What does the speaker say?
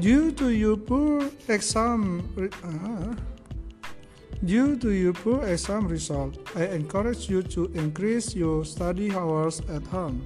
Due to your poor exam, uh-huh. due to your poor exam result, I encourage you to increase your study hours at home.